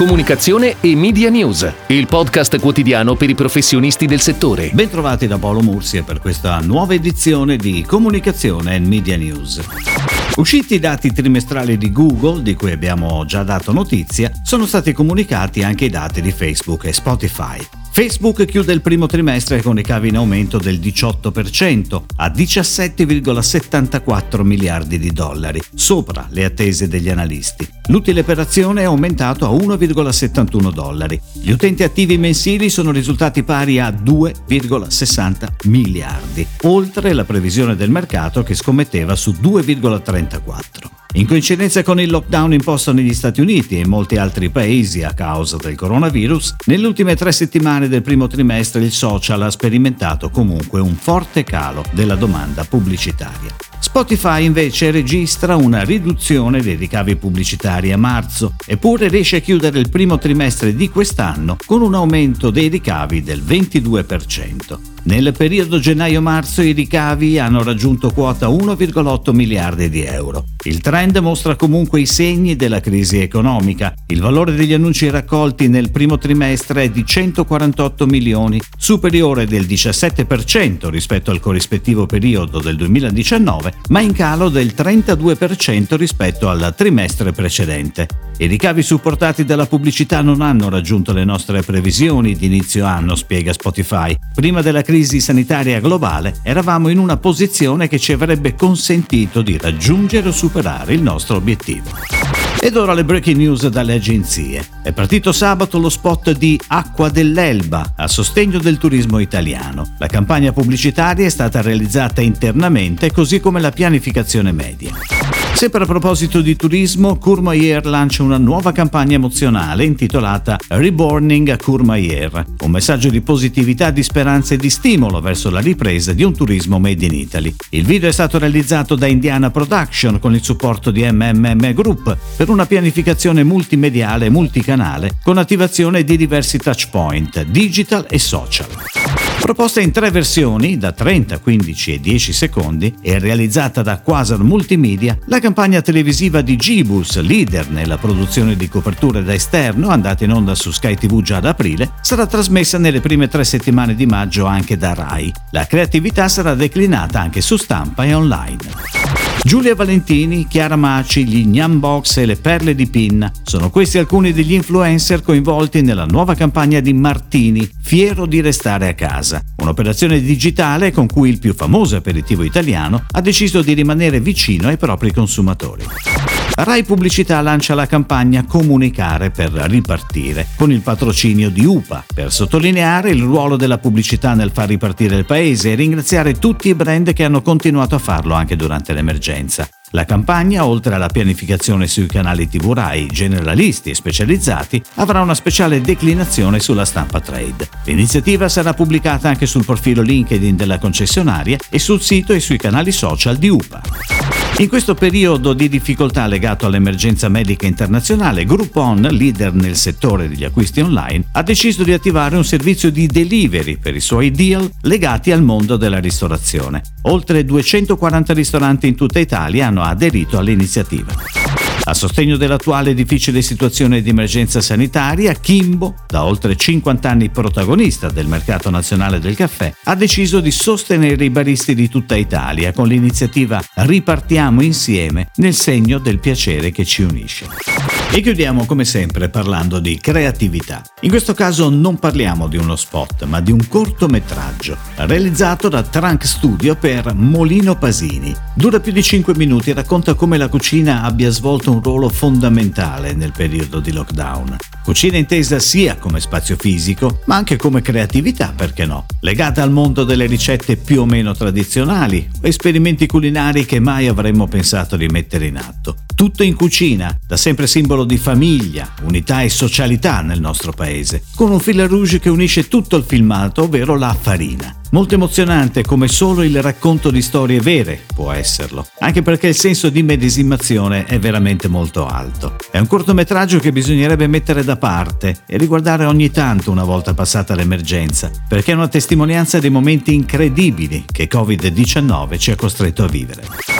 comunicazione e media news, il podcast quotidiano per i professionisti del settore. Bentrovati da Paolo Mursia per questa nuova edizione di Comunicazione e Media News. Usciti i dati trimestrali di Google, di cui abbiamo già dato notizia, sono stati comunicati anche i dati di Facebook e Spotify. Facebook chiude il primo trimestre con ricavi in aumento del 18% a 17,74 miliardi di dollari, sopra le attese degli analisti. L'utile per azione è aumentato a 1,71 dollari. Gli utenti attivi mensili sono risultati pari a 2,60 miliardi, oltre la previsione del mercato che scommetteva su 2,34. In coincidenza con il lockdown imposto negli Stati Uniti e in molti altri paesi a causa del coronavirus, nelle ultime tre settimane del primo trimestre il social ha sperimentato comunque un forte calo della domanda pubblicitaria. Spotify invece registra una riduzione dei ricavi pubblicitari a marzo, eppure riesce a chiudere il primo trimestre di quest'anno con un aumento dei ricavi del 22%. Nel periodo gennaio-marzo i ricavi hanno raggiunto quota 1,8 miliardi di euro. Il trend mostra comunque i segni della crisi economica. Il valore degli annunci raccolti nel primo trimestre è di 148 milioni, superiore del 17% rispetto al corrispettivo periodo del 2019, ma in calo del 32% rispetto al trimestre precedente. I ricavi supportati dalla pubblicità non hanno raggiunto le nostre previsioni di inizio anno, spiega Spotify. Prima della crisi sanitaria globale eravamo in una posizione che ci avrebbe consentito di raggiungere o superare il nostro obiettivo. Ed ora le breaking news dalle agenzie. È partito sabato lo spot di Acqua dell'Elba a sostegno del turismo italiano. La campagna pubblicitaria è stata realizzata internamente così come la pianificazione media. Sempre a proposito di turismo, Courmayeur lancia una nuova campagna emozionale intitolata Reborning a Courmayeur, un messaggio di positività, di speranza e di stimolo verso la ripresa di un turismo made in Italy. Il video è stato realizzato da Indiana Production con il supporto di MMM Group per una pianificazione multimediale e multicanale con attivazione di diversi touchpoint, digital e social. Proposta in tre versioni, da 30, 15 e 10 secondi, e realizzata da Quasar Multimedia, la campagna televisiva di Gibus, leader nella produzione di coperture da esterno, andata in onda su Sky TV già ad aprile, sarà trasmessa nelle prime tre settimane di maggio anche da Rai. La creatività sarà declinata anche su stampa e online. Giulia Valentini, Chiara Maci, gli Gnam Box e le perle di Pinna sono questi alcuni degli influencer coinvolti nella nuova campagna di Martini, fiero di restare a casa, un'operazione digitale con cui il più famoso aperitivo italiano ha deciso di rimanere vicino ai propri consumatori. Rai Pubblicità lancia la campagna Comunicare per ripartire con il patrocinio di UPA per sottolineare il ruolo della pubblicità nel far ripartire il paese e ringraziare tutti i brand che hanno continuato a farlo anche durante l'emergenza. La campagna, oltre alla pianificazione sui canali TV Rai, generalisti e specializzati, avrà una speciale declinazione sulla stampa trade. L'iniziativa sarà pubblicata anche sul profilo LinkedIn della concessionaria e sul sito e sui canali social di UPA. In questo periodo di difficoltà legato all'emergenza medica internazionale, Groupon, leader nel settore degli acquisti online, ha deciso di attivare un servizio di delivery per i suoi deal legati al mondo della ristorazione. Oltre 240 ristoranti in tutta Italia hanno aderito all'iniziativa. A sostegno dell'attuale difficile situazione di emergenza sanitaria, Kimbo, da oltre 50 anni protagonista del mercato nazionale del caffè, ha deciso di sostenere i baristi di tutta Italia con l'iniziativa Ripartiamo insieme nel segno del piacere che ci unisce. E chiudiamo come sempre parlando di creatività. In questo caso non parliamo di uno spot, ma di un cortometraggio realizzato da Trunk Studio per Molino Pasini. Dura più di 5 minuti e racconta come la cucina abbia svolto un ruolo fondamentale nel periodo di lockdown. Cucina intesa sia come spazio fisico, ma anche come creatività, perché no? Legata al mondo delle ricette più o meno tradizionali esperimenti culinari che mai avremmo pensato di mettere in atto. Tutto in cucina, da sempre simbolo di famiglia, unità e socialità nel nostro paese, con un fil rouge che unisce tutto il filmato, ovvero la farina. Molto emozionante come solo il racconto di storie vere può esserlo, anche perché il senso di medesimazione è veramente molto alto. È un cortometraggio che bisognerebbe mettere da parte e riguardare ogni tanto una volta passata l'emergenza, perché è una testimonianza dei momenti incredibili che Covid-19 ci ha costretto a vivere.